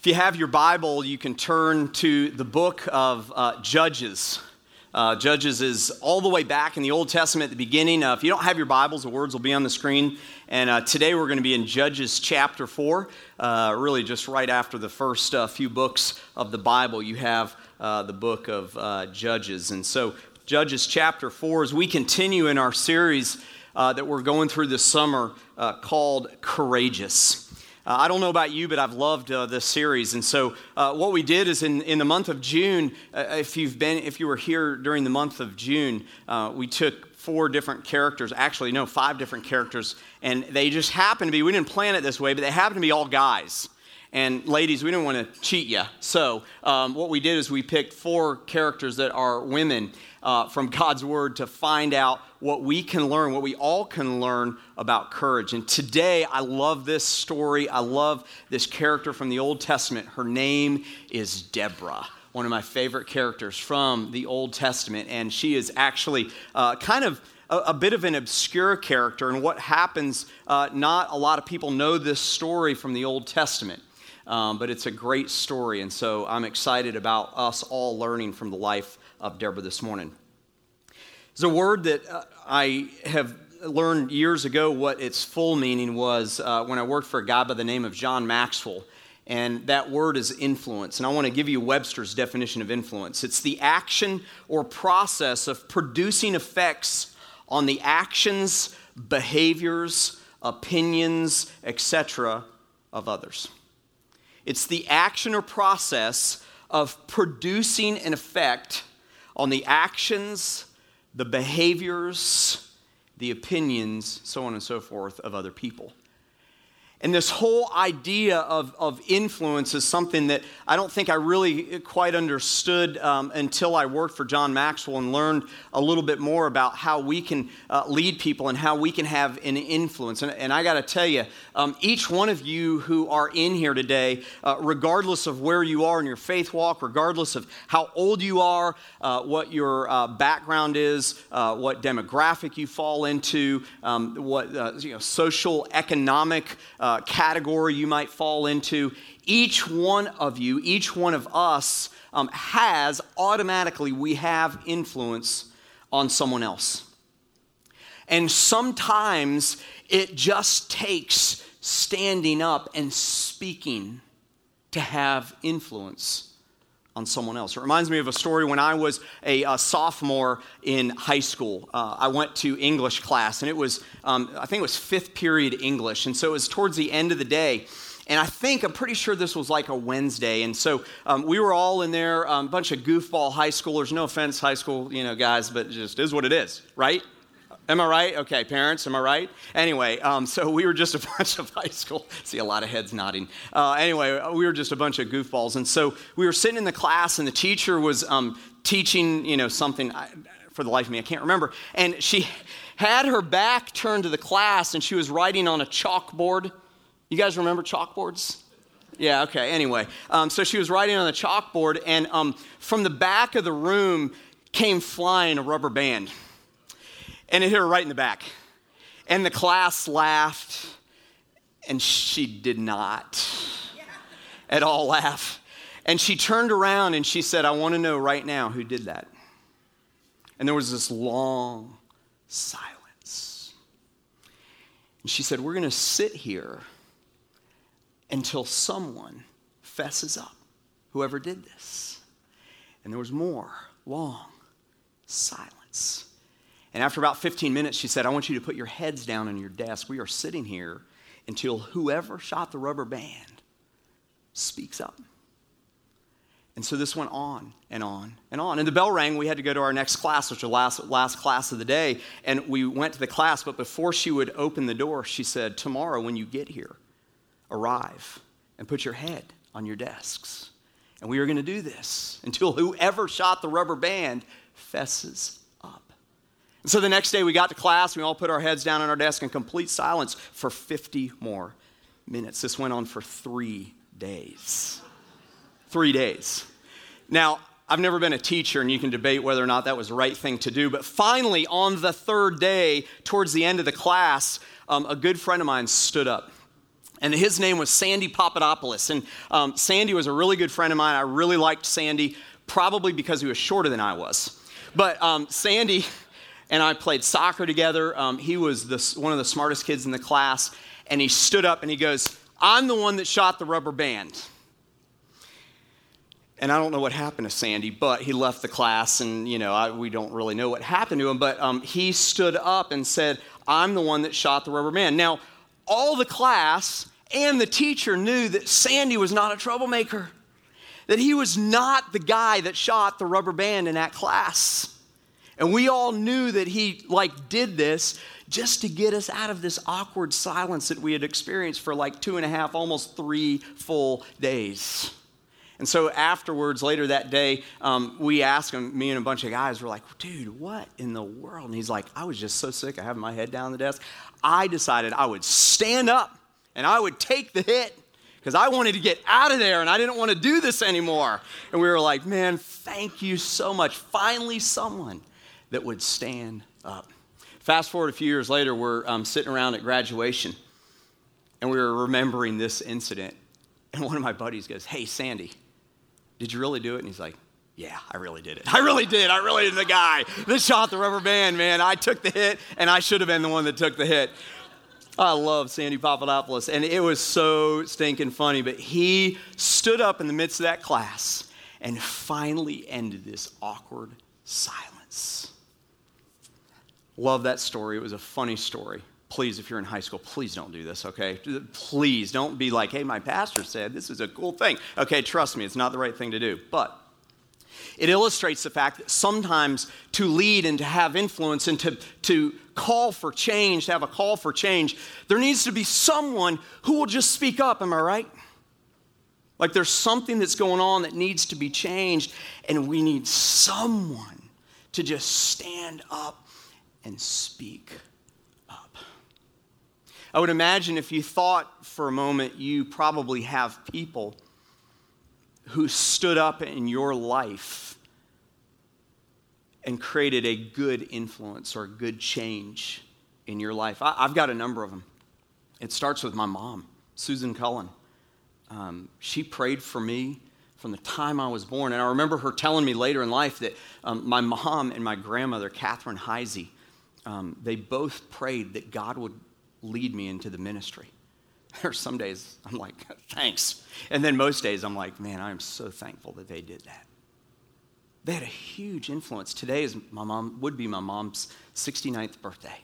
If you have your Bible, you can turn to the book of uh, Judges. Uh, Judges is all the way back in the Old Testament at the beginning. Uh, if you don't have your Bibles, the words will be on the screen. And uh, today we're going to be in Judges chapter 4, uh, really just right after the first uh, few books of the Bible. You have the book of Judges. And so, Judges chapter 4, as we continue in our series that we're going through this summer called Courageous. Uh, I don't know about you, but I've loved uh, this series. And so, uh, what we did is in, in the month of June, uh, if you've been, if you were here during the month of June, uh, we took four different characters, actually, no, five different characters, and they just happened to be, we didn't plan it this way, but they happened to be all guys. And ladies, we didn't want to cheat you. So, um, what we did is we picked four characters that are women uh, from God's Word to find out what we can learn, what we all can learn about courage. And today, I love this story. I love this character from the Old Testament. Her name is Deborah one of my favorite characters from the Old Testament. And she is actually uh, kind of a, a, bit of an obscure character. And what happens, uh, not a lot of people know this story from the Old Testament. Um, but it's a great story. And so I'm excited about us all learning from the life of Deborah this morning. It's a word that uh, I have learned years ago what its full meaning was uh, when I worked for a guy by the name of John Maxwell. And that word is influence. And I want to give you Webster's definition of influence it's the action or process of producing effects on the actions, behaviors, opinions, etc. of others. It's the action or process of producing an effect on the actions, the behaviors, the opinions, so on and so forth, of other people. And this whole idea of, of influence is something that I don't think I really quite understood um, until I worked for John Maxwell and learned a little bit more about how we can uh, lead people and how we can have an influence. And, and I got to tell you, um, each one of you who are in here today, uh, regardless of where you are in your faith walk, regardless of how old you are, uh, what your uh, background is, uh, what demographic you fall into, um, what uh, you know, social, economic, uh, category you might fall into, each one of you, each one of us um, has automatically, we have influence on someone else. And sometimes it just takes standing up and speaking to have influence on someone else. It reminds me of a story when I was a, a sophomore in high school. Uh, I went to English class, and it was, um, I think it was fifth period English. And so it was towards the end of the day. And I think, I'm pretty sure this was like a Wednesday. And so um, we were all in there, a um, bunch of goofball high schoolers. No offense, high school, you know, guys, but it just is what it is, right? Am I right? Okay, parents, am I right? Anyway, um, so we were just a bunch of high school. See a lot of heads nodding. Uh, anyway, we were just a bunch of goofballs, and so we were sitting in the class, and the teacher was um, teaching, you know, something. I, for the life of me, I can't remember. And she had her back turned to the class, and she was writing on a chalkboard. You guys remember chalkboards? Yeah, okay. Anyway, um, so she was writing on the chalkboard, and um, from the back of the room came flying a rubber band and it hit her right in the back. And the class laughed, and she did not at all laugh. And she turned around and she said, I want to know right now who did that. And there was this long silence. And she said, We're going to sit here until someone fesses up, whoever did this. And there was more long silence. And after about 15 minutes, she said, I want you to put your heads down on your desk. We are sitting here until whoever shot the rubber band speaks up. And so this went on and on and on. And the bell rang. We had to go to our next class, which was the last, last class of the day. And we went to the class. But before she would open the door, she said, Tomorrow, when you get here, arrive and put your head on your desks. And we are going to do this until whoever shot the rubber band fesses so the next day we got to class, we all put our heads down on our desk in complete silence for 50 more minutes. This went on for three days. Three days. Now, I've never been a teacher, and you can debate whether or not that was the right thing to do, but finally, on the third day, towards the end of the class, um, a good friend of mine stood up And his name was Sandy Papadopoulos. And um, Sandy was a really good friend of mine. I really liked Sandy, probably because he was shorter than I was. But um, Sandy and I played soccer together. Um, he was the, one of the smartest kids in the class. And he stood up and he goes, I'm the one that shot the rubber band. And I don't know what happened to Sandy, but he left the class, and you know I, we don't really know what happened to him. But um, he stood up and said, "I'm the one that shot the rubber band." Now, all the class and the teacher knew that Sandy was not a troublemaker, that he was not the guy that shot the rubber band in that class. And we all knew that he like did this just to get us out of this awkward silence that we had experienced for like two and a half, almost three full days. And so afterwards, later that day, um, we asked him, me and a bunch of guys were like, dude, what in the world? And he's like, I was just so sick I have my head down the desk. I decided I would stand up and I would take the hit because I wanted to get out of there and I didn't want to do this anymore. And we were like, man, thank you so much. Finally, someone that would stand up. Fast forward a few years later, we're um, sitting around at graduation and we were remembering this incident. And one of my buddies goes, Hey, Sandy, did you really do it? And he's like, Yeah, I really did it. I really did. I really did the guy that shot the rubber band, man. I took the hit, and I should have been the one that took the hit. I love Sandy Papadopoulos, and it was so stinking funny. But he stood up in the midst of that class and finally ended this awkward silence. Love that story. It was a funny story please, if you're in high school, please don't do this, okay? Please don't be like, hey, my pastor said this is a cool thing. Okay, trust me, it's not the right thing to do. But it illustrates the fact that sometimes to lead and to have influence and to, to call for change, to have a call for change, there needs to be someone who will just speak up, am I right? Like there's something that's going on that needs to be changed, and we need someone to just stand up and speak up. I would imagine if you thought for a moment, you probably have people who stood up in your life and created a good influence or a good change in your life. I, have got a number of them. It starts with my mom, Susan Cullen. Um, she prayed for me from the time I was born. And I remember her telling me later in life that um, my mom and my grandmother, Catherine Heisey, um, they both prayed that God would lead me into the ministry. There are some days I'm like, thanks. And then most days I'm like, man, I'm so thankful that they did that. They had a huge influence. Today is my mom, would be my mom's 69th birthday.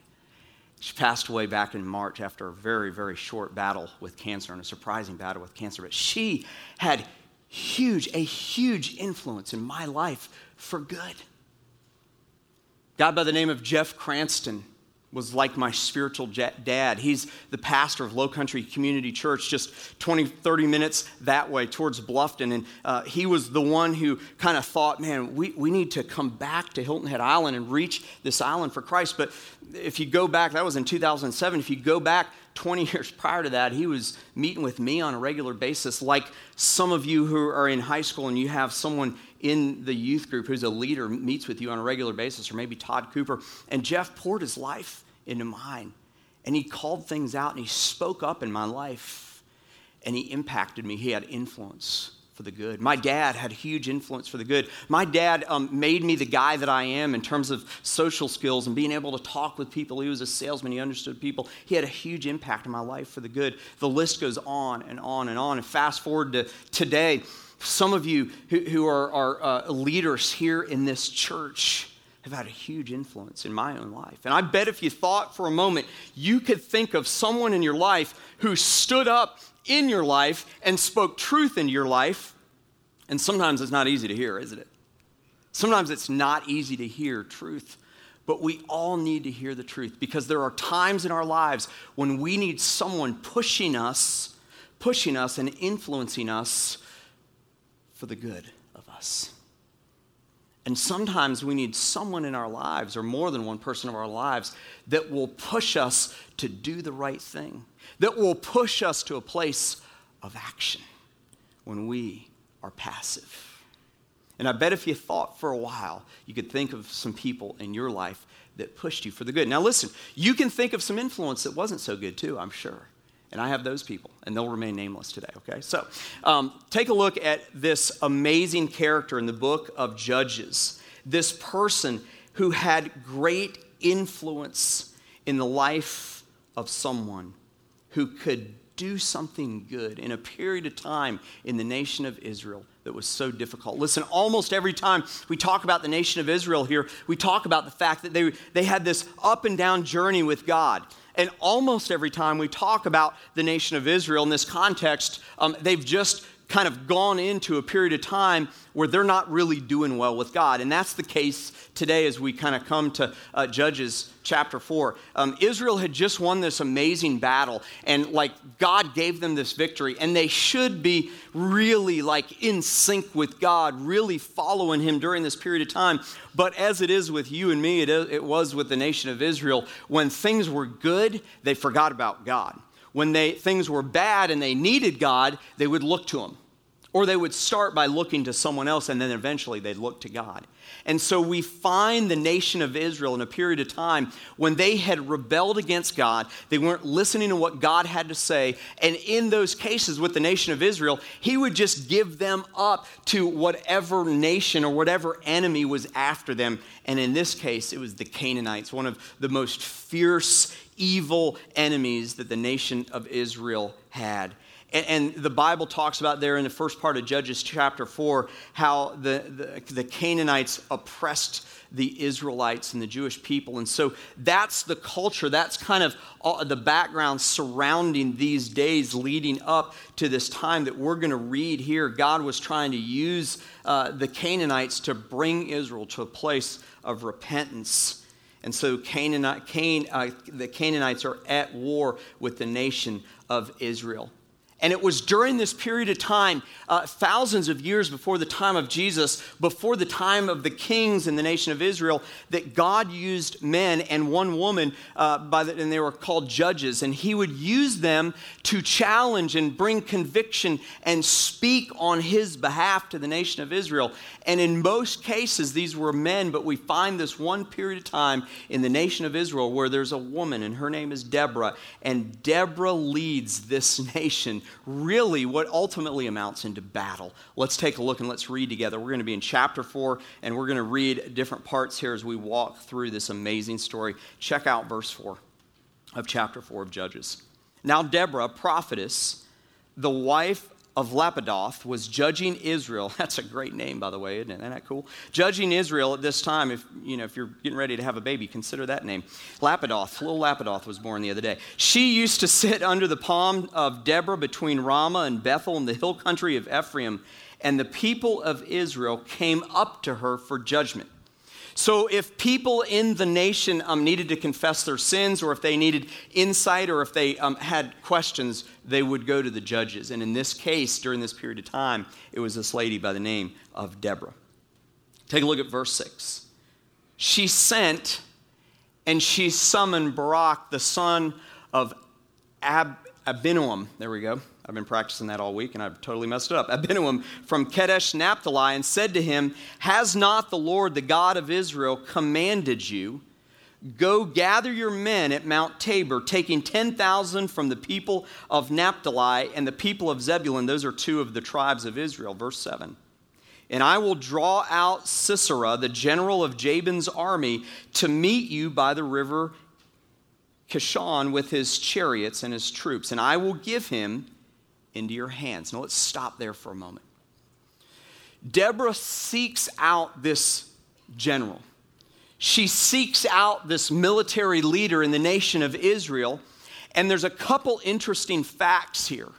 She passed away back in March after a very, very short battle with cancer and a surprising battle with cancer. But she had huge, a huge influence in my life for good. God by the name of Jeff Cranston was like my spiritual dad. He's the pastor of Low Country Community Church, just 20, 30 minutes that way towards Bluffton. And uh, he was the one who kind of thought, man, we, we need to come back to Hilton Head Island and reach this island for Christ. But if you go back, that was in 2007. If you go back 20 years prior to that, he was meeting with me on a regular basis, like some of you who are in high school and you have someone in the youth group who's a leader meets with you on a regular basis, or maybe Todd Cooper. And Jeff poured his life into mine. And he called things out and he spoke up in my life and he impacted me. He had influence for the good. My dad had huge influence for the good. My dad um, made me the guy that I am in terms of social skills and being able to talk with people. He was a salesman, he understood people. He had a huge impact in my life for the good. The list goes on and on and on. And fast forward to today, some of you who, who are, are uh, leaders here in this church have had a huge influence in my own life. And I bet if you thought for a moment, you could think of someone in your life who stood up in your life and spoke truth into your life. And sometimes it's not easy to hear, isn't it? Sometimes it's not easy to hear truth. But we all need to hear the truth because there are times in our lives when we need someone pushing us, pushing us, and influencing us for the good of us. And sometimes we need someone in our lives, or more than one person of our lives, that will push us to do the right thing, that will push us to a place of action when we are passive. And I bet if you thought for a while, you could think of some people in your life that pushed you for the good. Now, listen, you can think of some influence that wasn't so good too, I'm sure. And I have those people, and they'll remain nameless today, okay? So um, take a look at this amazing character in the book of Judges. This person who had great influence in the life of someone who could do something good in a period of time in the nation of Israel that was so difficult. Listen, almost every time we talk about the nation of Israel here, we talk about the fact that they, they had this up and down journey with God. And almost every time we talk about the nation of Israel in this context, um, they've just kind of gone into a period of time where they're not really doing well with God. And that's the case today as we kind of come to uh, Judges chapter 4. Um, Israel had just won this amazing battle, and like God gave them this victory, and they should be really like in sync with God, really following Him during this period of time. But as it is with you and me, it, it was with the nation of Israel, when things were good, they forgot about God when they, things were bad and they needed God, they would look to Him. Or they would start by looking to someone else and then eventually they'd look to God. And so we find the nation of Israel in a period of time when they had rebelled against God. They weren't listening to what God had to say. And in those cases with the nation of Israel, He would just give them up to whatever nation or whatever enemy was after them. And in this case, it was the Canaanites, one of the most fierce, evil enemies that the nation of Israel had. And, the Bible talks about there in the first part of Judges chapter 4 how the, the, the Canaanites oppressed the Israelites and the Jewish people. And so that's the culture, that's kind of the background surrounding these days leading up to this time that we're going to read here. God was trying to use uh, the Canaanites to bring Israel to a place of repentance and so Canaanite, Can, uh, the Canaanites are at war with the nation of Israel. And it was during this period of time, uh, thousands of years before the time of Jesus, before the time of the kings in the nation of Israel, that God used men and one woman, uh, by the, and they were called judges. And he would use them to challenge and bring conviction and speak on his behalf to the nation of Israel. And in most cases, these were men, but we find this one period of time in the nation of Israel where there's a woman, and her name is Deborah. And Deborah leads this nation really what ultimately amounts into battle. Let's take a look and let's read together. We're going to be in chapter 4, and we're going to read different parts here as we walk through this amazing story. Check out verse 4 of chapter 4 of Judges. Now, Deborah, prophetess, the wife of Lapidoth was judging Israel. That's a great name, by the way, isn't it? Isn't that cool? Judging Israel at this time. If you know, if you're getting ready to have a baby, consider that name. Lapidoth, little Lapidoth was born the other day. She used to sit under the palm of Deborah between Ramah and Bethel in the hill country of Ephraim, and the people of Israel came up to her for judgment. So, if people in the nation um, needed to confess their sins, or if they needed insight, or if they um, had questions, they would go to the judges. And in this case, during this period of time, it was this lady by the name of Deborah. Take a look at verse 6. She sent and she summoned Barak, the son of Ab- Abinoam. There we go. I've been practicing that all week and I've totally messed it up. Abinoam from Kadesh Naphtali and said to him, Has not the Lord, the God of Israel, commanded you? Go gather your men at Mount Tabor, taking 10,000 from the people of Naphtali and the people of Zebulun. Those are two of the tribes of Israel. Verse 7. And I will draw out Sisera, the general of Jabin's army, to meet you by the river Kishon with his chariots and his troops, and I will give him into your hands. Now let's stop there for a moment. Deborah seeks out this general. She seeks out this military leader in the nation of Israel, and there's a couple interesting facts here.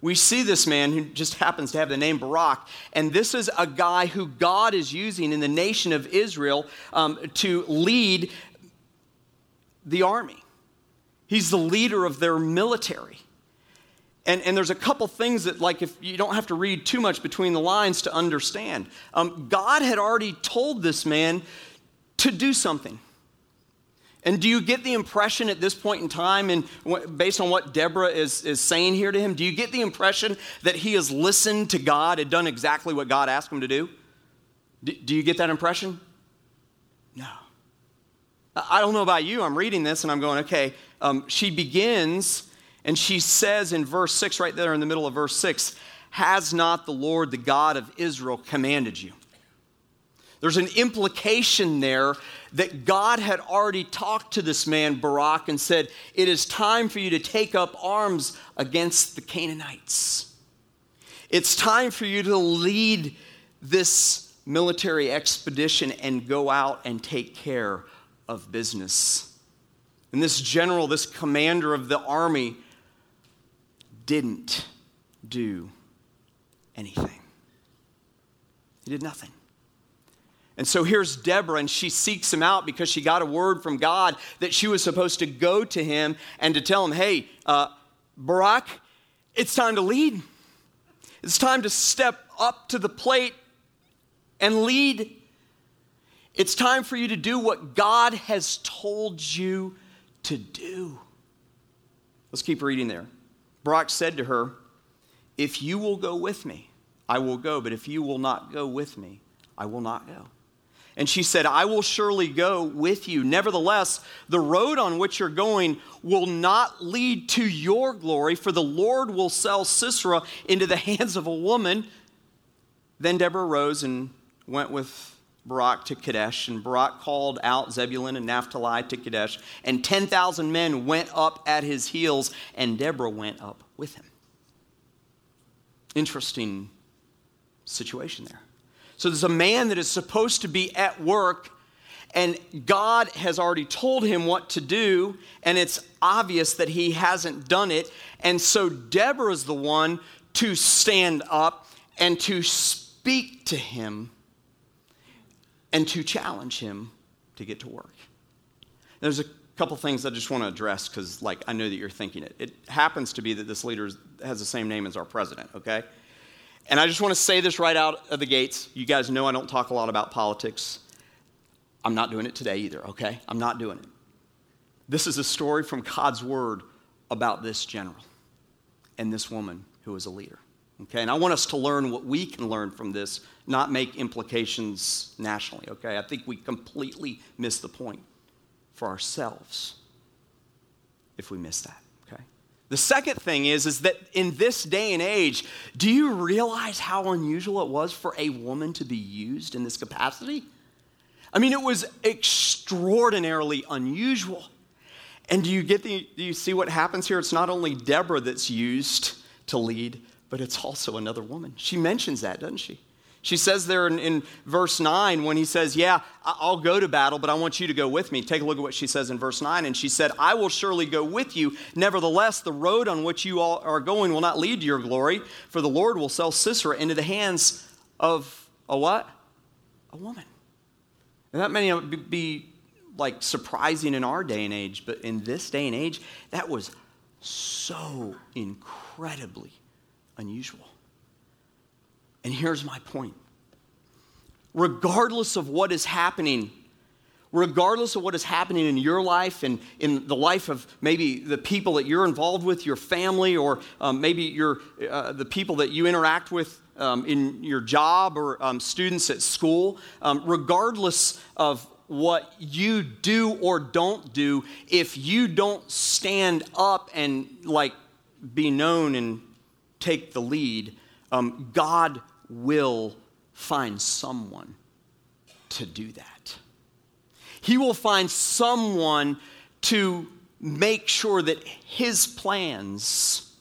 We see this man who just happens to have the name Barak, and this is a guy who God is using in the nation of Israel um, to lead the army. He's the leader of their military. And, and there's a couple things that, like, if you don't have to read too much between the lines to understand. Um, God had already told this man to do something. And do you get the impression at this point in time, and based on what Deborah is, is saying here to him, do you get the impression that he has listened to God and done exactly what God asked him to do? Do, do you get that impression? No. I don't know about you. I'm reading this and I'm going, okay, um, she begins And she says in verse 6, right there in the middle of verse 6, Has not the Lord, the God of Israel, commanded you? There's an implication there that God had already talked to this man, Barak, and said, It is time for you to take up arms against the Canaanites. It's time for you to lead this military expedition and go out and take care of business. And this general, this commander of the army, didn't do anything. He did nothing. And so here's Deborah, and she seeks him out because she got a word from God that she was supposed to go to him and to tell him, hey, uh, Barak, it's time to lead. It's time to step up to the plate and lead. It's time for you to do what God has told you to do. Let's keep reading there. Barak said to her, If you will go with me, I will go, but if you will not go with me, I will not go. And she said, I will surely go with you. Nevertheless, the road on which you're going will not lead to your glory, for the Lord will sell Sisera into the hands of a woman. Then Deborah rose and went with Barak to Kadesh, and Barak called out Zebulun and Naphtali to Kadesh, and 10,000 men went up at his heels, and Deborah went up with him. Interesting situation there. So there's a man that is supposed to be at work, and God has already told him what to do, and it's obvious that he hasn't done it. And so Deborah is the one to stand up and to speak to him and to challenge him to get to work. There's a couple things I just want to address because, like, I know that you're thinking it. It happens to be that this leader has the same name as our president, okay? And I just want to say this right out of the gates. You guys know I don't talk a lot about politics. I'm not doing it today either, okay? I'm not doing it. This is a story from God's word about this general and this woman who is a leader. Okay, and I want us to learn what we can learn from this, not make implications nationally. Okay, I think we completely miss the point for ourselves if we miss that. Okay, the second thing is, is that in this day and age, do you realize how unusual it was for a woman to be used in this capacity? I mean, it was extraordinarily unusual. And do you get the, do you see what happens here? It's not only Deborah that's used to lead, but it's also another woman. She mentions that, doesn't she? She says there in, in, verse 9 when he says, Yeah, I'll go to battle, but I want you to go with me. Take a look at what she says in verse 9. And she said, I will surely go with you. Nevertheless, the road on which you all are going will not lead to your glory, for the Lord will sell Sisera into the hands of a what? A woman. And that may be like surprising in our day and age, but in this day and age, that was so incredibly unusual. And here's my point regardless of what is happening, regardless of what is happening in your life and in the life of maybe the people that you're involved with, your family, or um, maybe your, uh, the people that you interact with um, in your job or um, students at school, um, regardless of what you do or don't do, if you don't stand up and like be known and take the lead, um, God will find someone to do that. He will find someone to make sure that his plans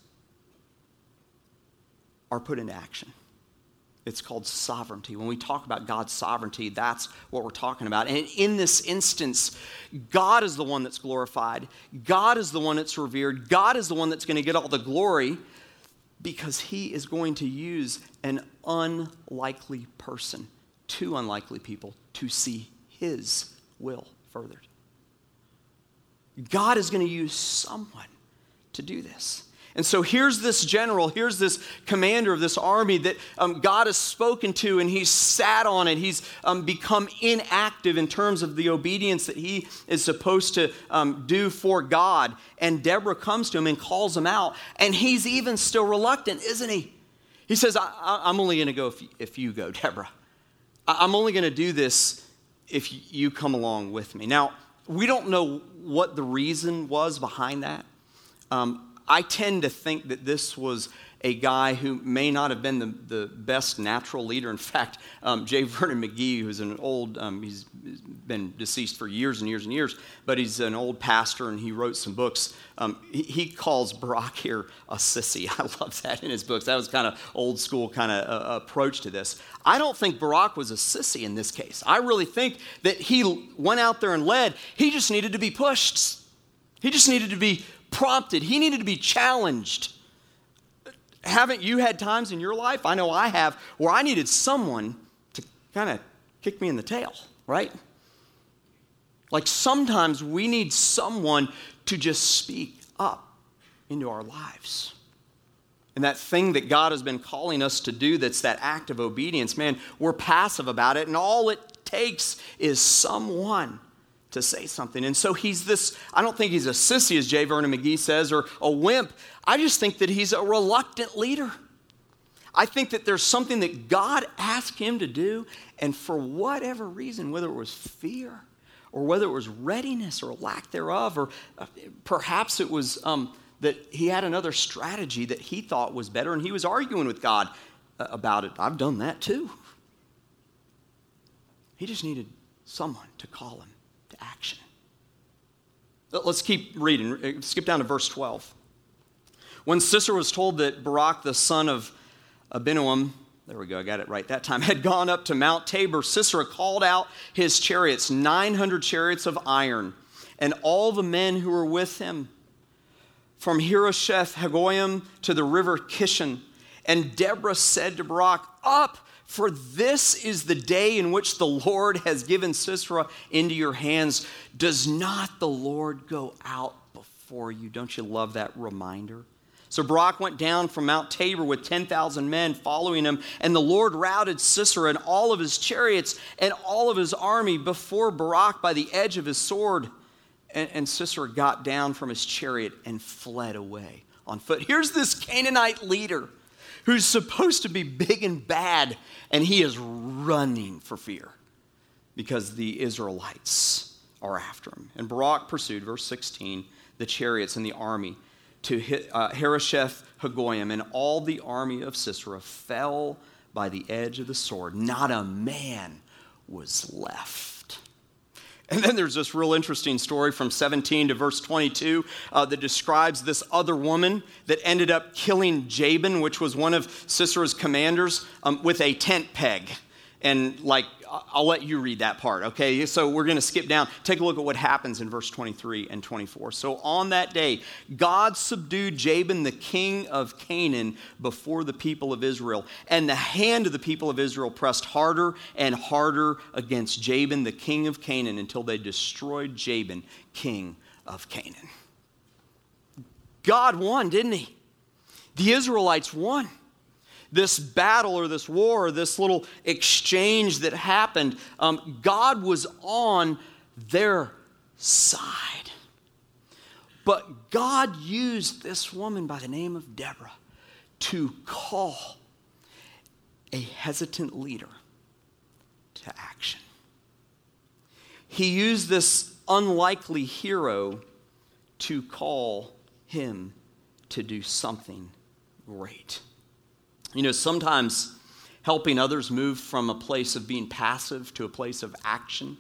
are put into action. It's called sovereignty. When we talk about God's sovereignty, that's what we're talking about. And in this instance, God is the one that's glorified, God is the one that's revered, God is the one that's going to get all the glory because he is going to use an unlikely person, two unlikely people, to see his will furthered. God is going to use someone to do this. And so here's this general, here's this commander of this army that um, God has spoken to, and he's sat on it. He's um, become inactive in terms of the obedience that he is supposed to um, do for God. And Deborah comes to him and calls him out, and he's even still reluctant, isn't he? He says, I, am only going to go if, if you go, Deborah. I, I'm only going to do this if you come along with me. Now, we don't know what the reason was behind that. Um, I tend to think that this was a guy who may not have been the, the best natural leader. In fact, um, J. Vernon McGee, who's an old, um, he's been deceased for years and years and years, but he's an old pastor and he wrote some books. Um, he, he, calls Barak here a sissy. I love that in his books. That was kind of old school kind of uh, approach to this. I don't think Barak was a sissy in this case. I really think that he went out there and led. He just needed to be pushed. He just needed to be prompted. He needed to be challenged. Haven't you had times in your life? I know I have, where I needed someone to kind of kick me in the tail, right? Like sometimes we need someone to just speak up into our lives. And that thing that God has been calling us to do, that's that act of obedience, man, we're passive about it, and all it takes is someone to say something. And so he's this, I don't think he's a sissy, as J. Vernon McGee says, or a wimp. I just think that he's a reluctant leader. I think that there's something that God asked him to do, and for whatever reason, whether it was fear or whether it was readiness or lack thereof, or uh, perhaps it was um, that he had another strategy that he thought was better, and he was arguing with God uh, about it. I've done that too. He just needed someone to call him action. Let's keep reading. Uh, skip down to verse 12. When Sisera was told that Barak, the son of Abinoam, there we go, I got it right that time, had gone up to Mount Tabor, Sisera called out his chariots, 900 chariots of iron, and all the men who were with him, from Harosheth Hagoyim to the river Kishon. And Deborah said to Barak, Up, for this is the day in which the Lord has given Sisera into your hands. Does not the Lord go out before you? Don't you love that reminder? So Barak went down from Mount Tabor with 10,000 men following him, and the Lord routed Sisera and all of his chariots and all of his army before Barak by the edge of his sword. And, and Sisera got down from his chariot and fled away on foot. Here's this Canaanite leader who's supposed to be big and bad, and he is running for fear because the Israelites are after him. And Barak pursued, verse 16, the chariots and the army to uh, Harosheth Hagoyim, and all the army of Sisera fell by the edge of the sword. Not a man was left. And then there's this real interesting story from 17 to verse 22 uh, that describes this other woman that ended up killing Jabin, which was one of Sisera's commanders, um, with a tent peg. And like I'll let you read that part, okay? So we're going to skip down. Take a look at what happens in verse 23 and 24. So on that day, God subdued Jabin, the king of Canaan, before the people of Israel. And the hand of the people of Israel pressed harder and harder against Jabin, the king of Canaan, until they destroyed Jabin, king of Canaan. God won, didn't he? The Israelites won this battle or this war or this little exchange that happened, um, God was on their side. But God used this woman by the name of Deborah to call a hesitant leader to action. He used this unlikely hero to call him to do something great. You know, sometimes helping others move from a place of being passive to a place of action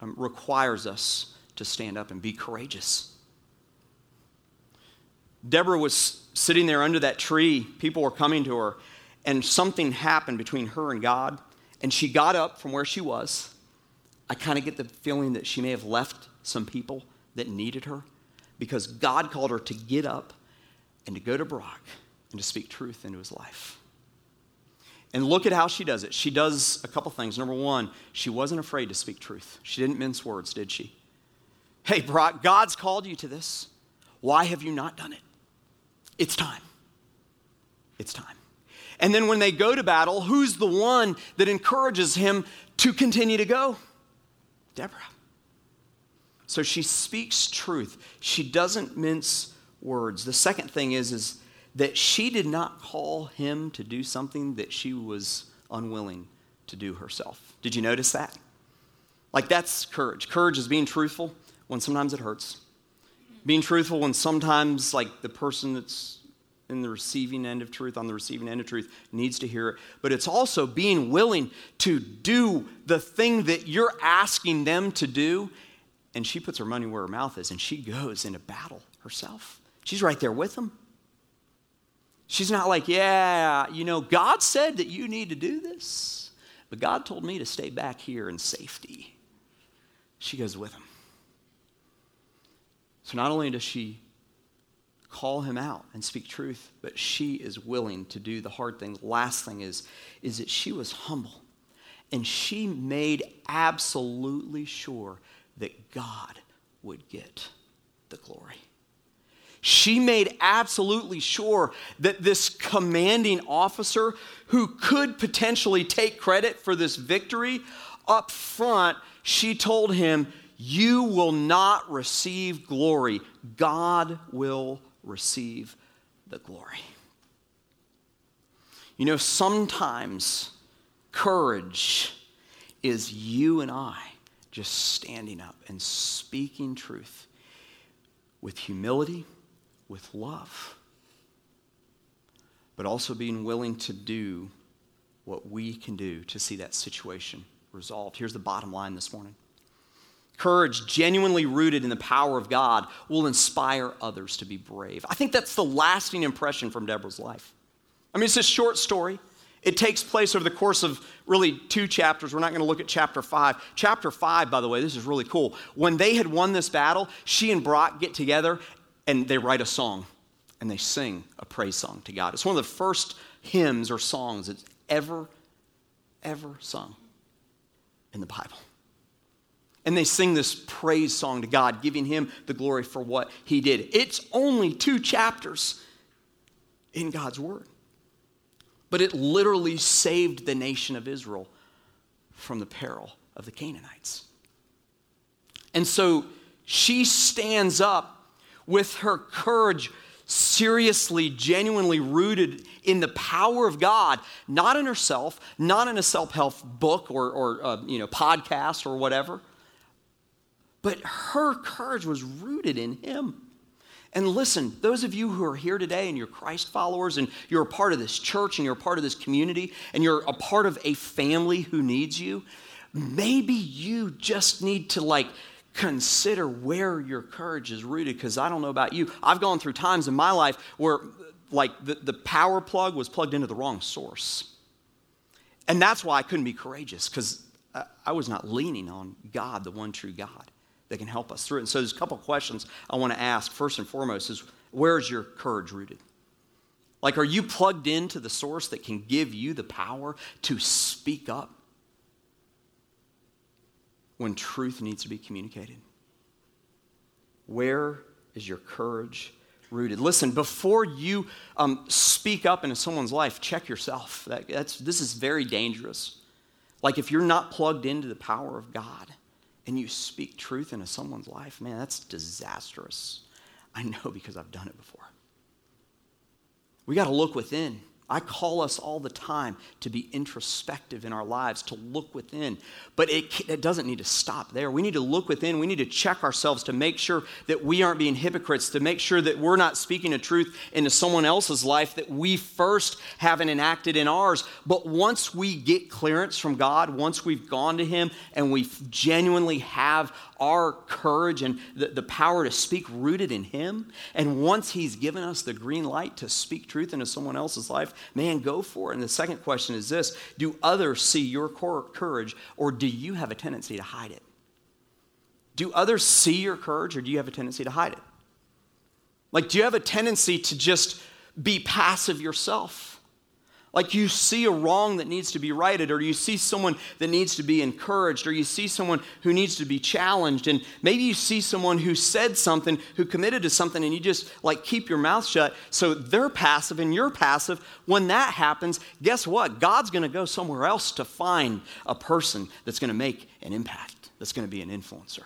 um, requires us to stand up and be courageous. Deborah was sitting there under that tree. People were coming to her, and something happened between her and God. And she got up from where she was. I kind of get the feeling that she may have left some people that needed her because God called her to get up and to go to Barak and to speak truth into his life. And look at how she does it. She does a couple things. Number one, she wasn't afraid to speak truth. She didn't mince words, did she? Hey, Brock, God's called you to this. Why have you not done it? It's time. It's time. And then when they go to battle, who's the one that encourages him to continue to go? Deborah. So she speaks truth. She doesn't mince words. The second thing is, is that she did not call him to do something that she was unwilling to do herself. Did you notice that? Like, that's courage. Courage is being truthful when sometimes it hurts. being truthful when sometimes, like, the person that's in the receiving end of truth, on the receiving end of truth, needs to hear it. But it's also being willing to do the thing that you're asking them to do. And she puts her money where her mouth is and she goes into battle herself. She's right there with them. She's not like, yeah, you know, God said that you need to do this, but God told me to stay back here in safety. She goes with him. So not only does she call him out and speak truth, but she is willing to do the hard thing. Last thing is, is that she was humble and she made absolutely sure that God would get the glory. She made absolutely sure that this commanding officer, who could potentially take credit for this victory, up front, she told him, You will not receive glory. God will receive the glory. You know, sometimes courage is you and I just standing up and speaking truth with humility, with love, but also being willing to do what we can do to see that situation resolved. Here's the bottom line this morning Courage, genuinely rooted in the power of God, will inspire others to be brave. I think that's the lasting impression from Deborah's life. I mean, it's a short story. It takes place over the course of really two chapters. We're not going to look at chapter five. Chapter five, by the way, this is really cool. When they had won this battle, she and Brock get together and they write a song and they sing a praise song to God. It's one of the first hymns or songs that's ever, ever sung in the Bible. And they sing this praise song to God, giving him the glory for what he did. It's only two chapters in God's word. But it literally saved the nation of Israel from the peril of the Canaanites. And so she stands up with her courage seriously, genuinely rooted in the power of God, not in herself, not in a self help book or, or uh, you know, podcast or whatever but her courage was rooted in him. And listen, those of you who are here today and you're Christ followers and you're a part of this church and you're a part of this community and you're a part of a family who needs you, maybe you just need to like consider where your courage is rooted because I don't know about you. I've gone through times in my life where like the, the power plug was plugged into the wrong source. And that's why I couldn't be courageous because I, I was not leaning on God, the one true God that can help us through it. And so there's a couple questions I want to ask. First and foremost is where's your courage rooted? Like, are you plugged into the source that can give you the power to speak up when truth needs to be communicated? Where is your courage rooted? Listen, before you um, speak up into someone's life, check yourself. That, that's, this is very dangerous. Like, if you're not plugged into the power of God, and you speak truth into someone's life, man, that's disastrous. I know because I've done it before. We got to look within. I call us all the time to be introspective in our lives, to look within. But it, it, doesn't need to stop there. We need to look within. We need to check ourselves to make sure that we aren't being hypocrites, to make sure that we're not speaking a truth into someone else's life that we first haven't enacted in ours. But once we get clearance from God, once we've gone to Him and we genuinely have our courage and the, the power to speak rooted in Him. And once He's given us the green light to speak truth into someone else's life, man, go for it. And the second question is this Do others see your courage or do you have a tendency to hide it? Do others see your courage or do you have a tendency to hide it? Like, do you have a tendency to just be passive yourself? Like you see a wrong that needs to be righted, or you see someone that needs to be encouraged, or you see someone who needs to be challenged, and maybe you see someone who said something, who committed to something, and you just like keep your mouth shut. So they're passive and you're passive. When that happens, guess what? God's going to go somewhere else to find a person that's going to make an impact, that's going to be an influencer.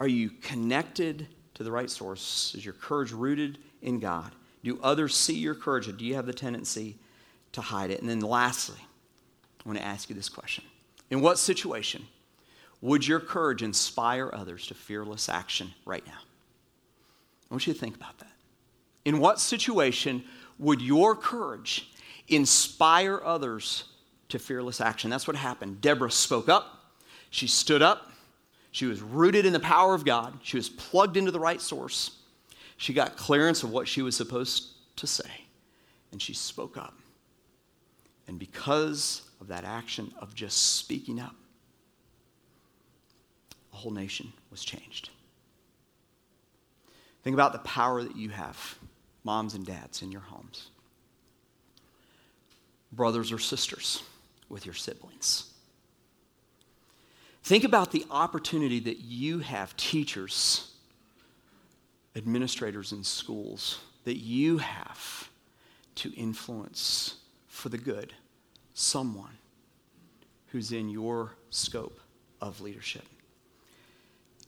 Are you connected to the right source? Is your courage rooted in God? Do others see your courage, or do you have the tendency to hide it? And then lastly, I want to ask you this question In what situation would your courage inspire others to fearless action right now? I want you to think about that. In what situation would your courage inspire others to fearless action? That's what happened. Deborah spoke up, she stood up, she was rooted in the power of God, she was plugged into the right source, she got clearance of what she was supposed to say, and she spoke up. And because of that action of just speaking up, a whole nation was changed. Think about the power that you have, moms and dads, in your homes, brothers or sisters with your siblings. Think about the opportunity that you have, teachers, administrators in schools, that you have to influence for the good someone who's in your scope of leadership.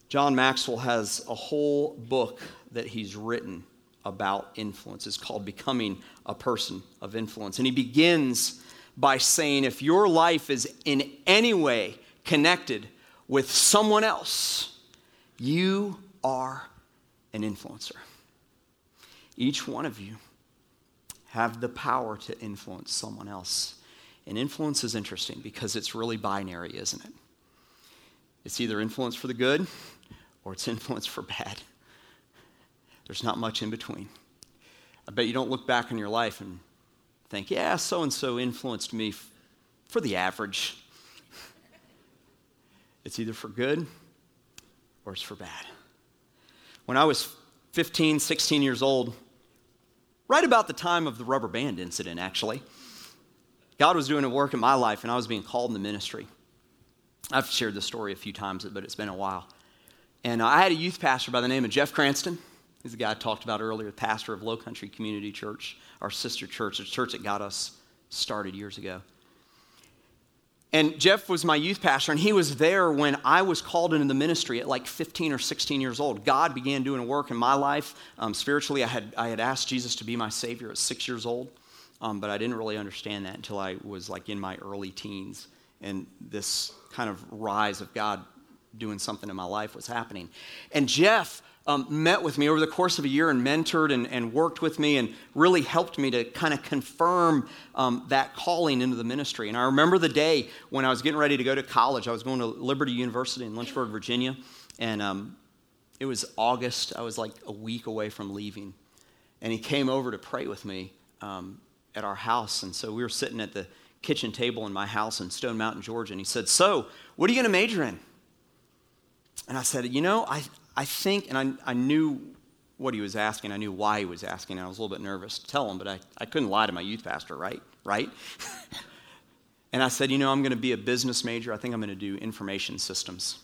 John Maxwell has a whole book that he's written about influence. It's called Becoming a Person of Influence. And he begins by saying if your life is in any way connected with someone else, you are an influencer. Each one of you have the power to influence someone else. And influence is interesting because it's really binary, isn't it? It's either influence for the good or it's influence for bad. There's not much in between. I bet you don't look back on your life and think, yeah, so and so influenced me f- for the average. It's either for good or it's for bad. When I was 15, 16 years old, right about the time of the rubber band incident, actually, God was doing a work in my life and I was being called in the ministry. I've shared this story a few times, but it's been a while. And uh, I had a youth pastor by the name of Jeff Cranston. He's the guy I talked about earlier, pastor of Low Country Community Church, our sister church, the church that got us started years ago. And Jeff was my youth pastor, and he was there when I was called into the ministry at like 15 or 16 years old. God began doing a work in my life. Um, spiritually, I had, I had asked Jesus to be my Savior at six years old, um, but I didn't really understand that until I was like in my early teens. And this kind of rise of God doing something in my life was happening. And Jeff um, met with me over the course of a year and mentored and, and worked with me and really helped me to kind of confirm um, that calling into the ministry. And I remember the day when I was getting ready to go to college. I was going to Liberty University in Lynchburg, Virginia. And um, it was August. I was like a week away from leaving. And he came over to pray with me um, at our house. And so we were sitting at the kitchen table in my house in Stone Mountain, Georgia. And he said, So, what are you going to major in? And I said, You know, I, I think, and I, I knew what he was asking. I knew why he was asking. I was a little bit nervous to tell him, but I, I couldn't lie to my youth pastor, right? Right? and I said, You know, I'm going to be a business major. I think I'm going to do information systems.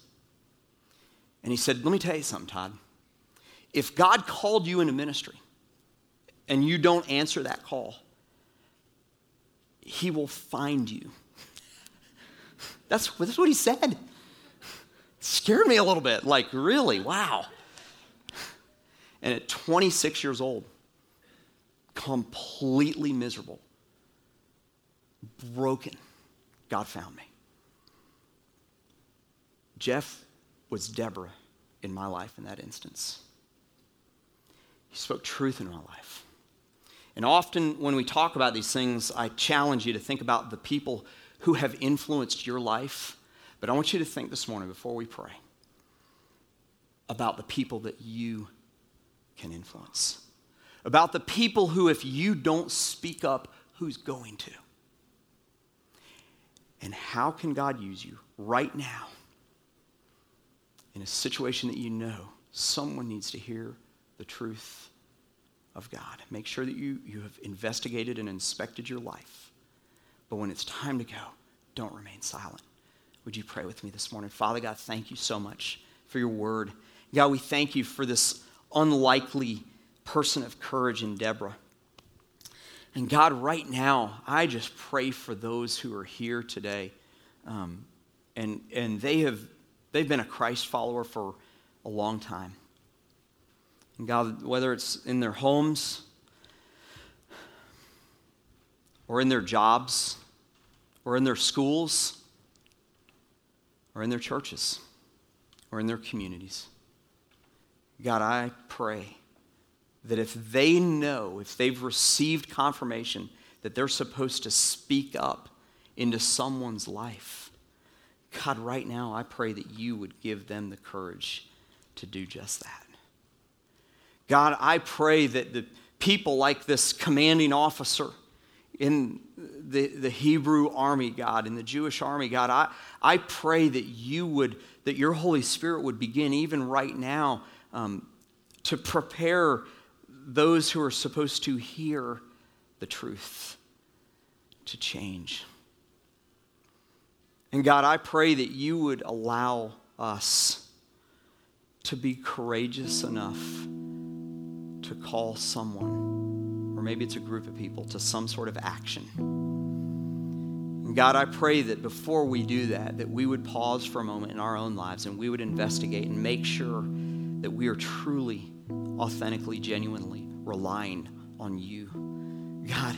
And he said, Let me tell you something, Todd. If God called you into ministry and you don't answer that call, he will find you. That's, that's what he said scared me a little bit. Like, really? Wow. And at 26 years old, completely miserable, broken, God found me. Jeff was Deborah in my life in that instance. He spoke truth in my life. And often when we talk about these things, I challenge you to think about the people who have influenced your life but I want you to think this morning before we pray about the people that you can influence. About the people who, if you don't speak up, who's going to? And how can God use you right now in a situation that you know someone needs to hear the truth of God? Make sure that you, you have investigated and inspected your life. But when it's time to go, don't remain silent. Would you pray with me this morning? Father God, thank you so much for your word. God, we thank you for this unlikely person of courage in Deborah. And God, right now, I just pray for those who are here today. Um, and, and they have they've been a Christ follower for a long time. And God, whether it's in their homes or in their jobs or in their schools, or in their churches or in their communities. God, I pray that if they know, if they've received confirmation that they're supposed to speak up into someone's life, God, right now, I pray that you would give them the courage to do just that. God, I pray that the people like this commanding officer in the, the Hebrew army, God, in the Jewish army, God, I, I pray that you would, that your Holy Spirit would begin even right now um, to prepare those who are supposed to hear the truth to change. And God, I pray that you would allow us to be courageous enough to call someone, or maybe it's a group of people, to some sort of action. And God, I pray that before we do that, that we would pause for a moment in our own lives and we would investigate and make sure that we are truly, authentically, genuinely relying on you. God,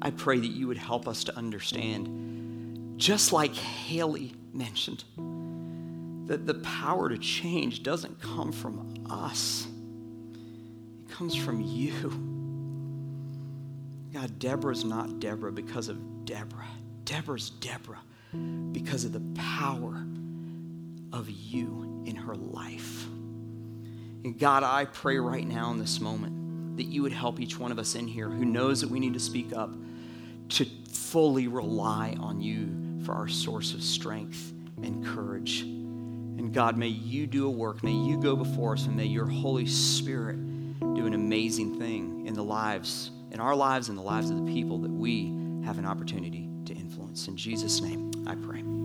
I pray that you would help us to understand, just like Haley mentioned, that the power to change doesn't come from us, it comes from you. God, Deborah's not Deborah because of Deborah. Deborah's Deborah because of the power of you in her life. And God, I pray right now in this moment that you would help each one of us in here who knows that we need to speak up to fully rely on you for our source of strength and courage. And God, may you do a work. May you go before us, and may your Holy Spirit do an amazing thing in the lives, in our lives, and the lives of the people that we have an opportunity to influence. In Jesus' name, I pray.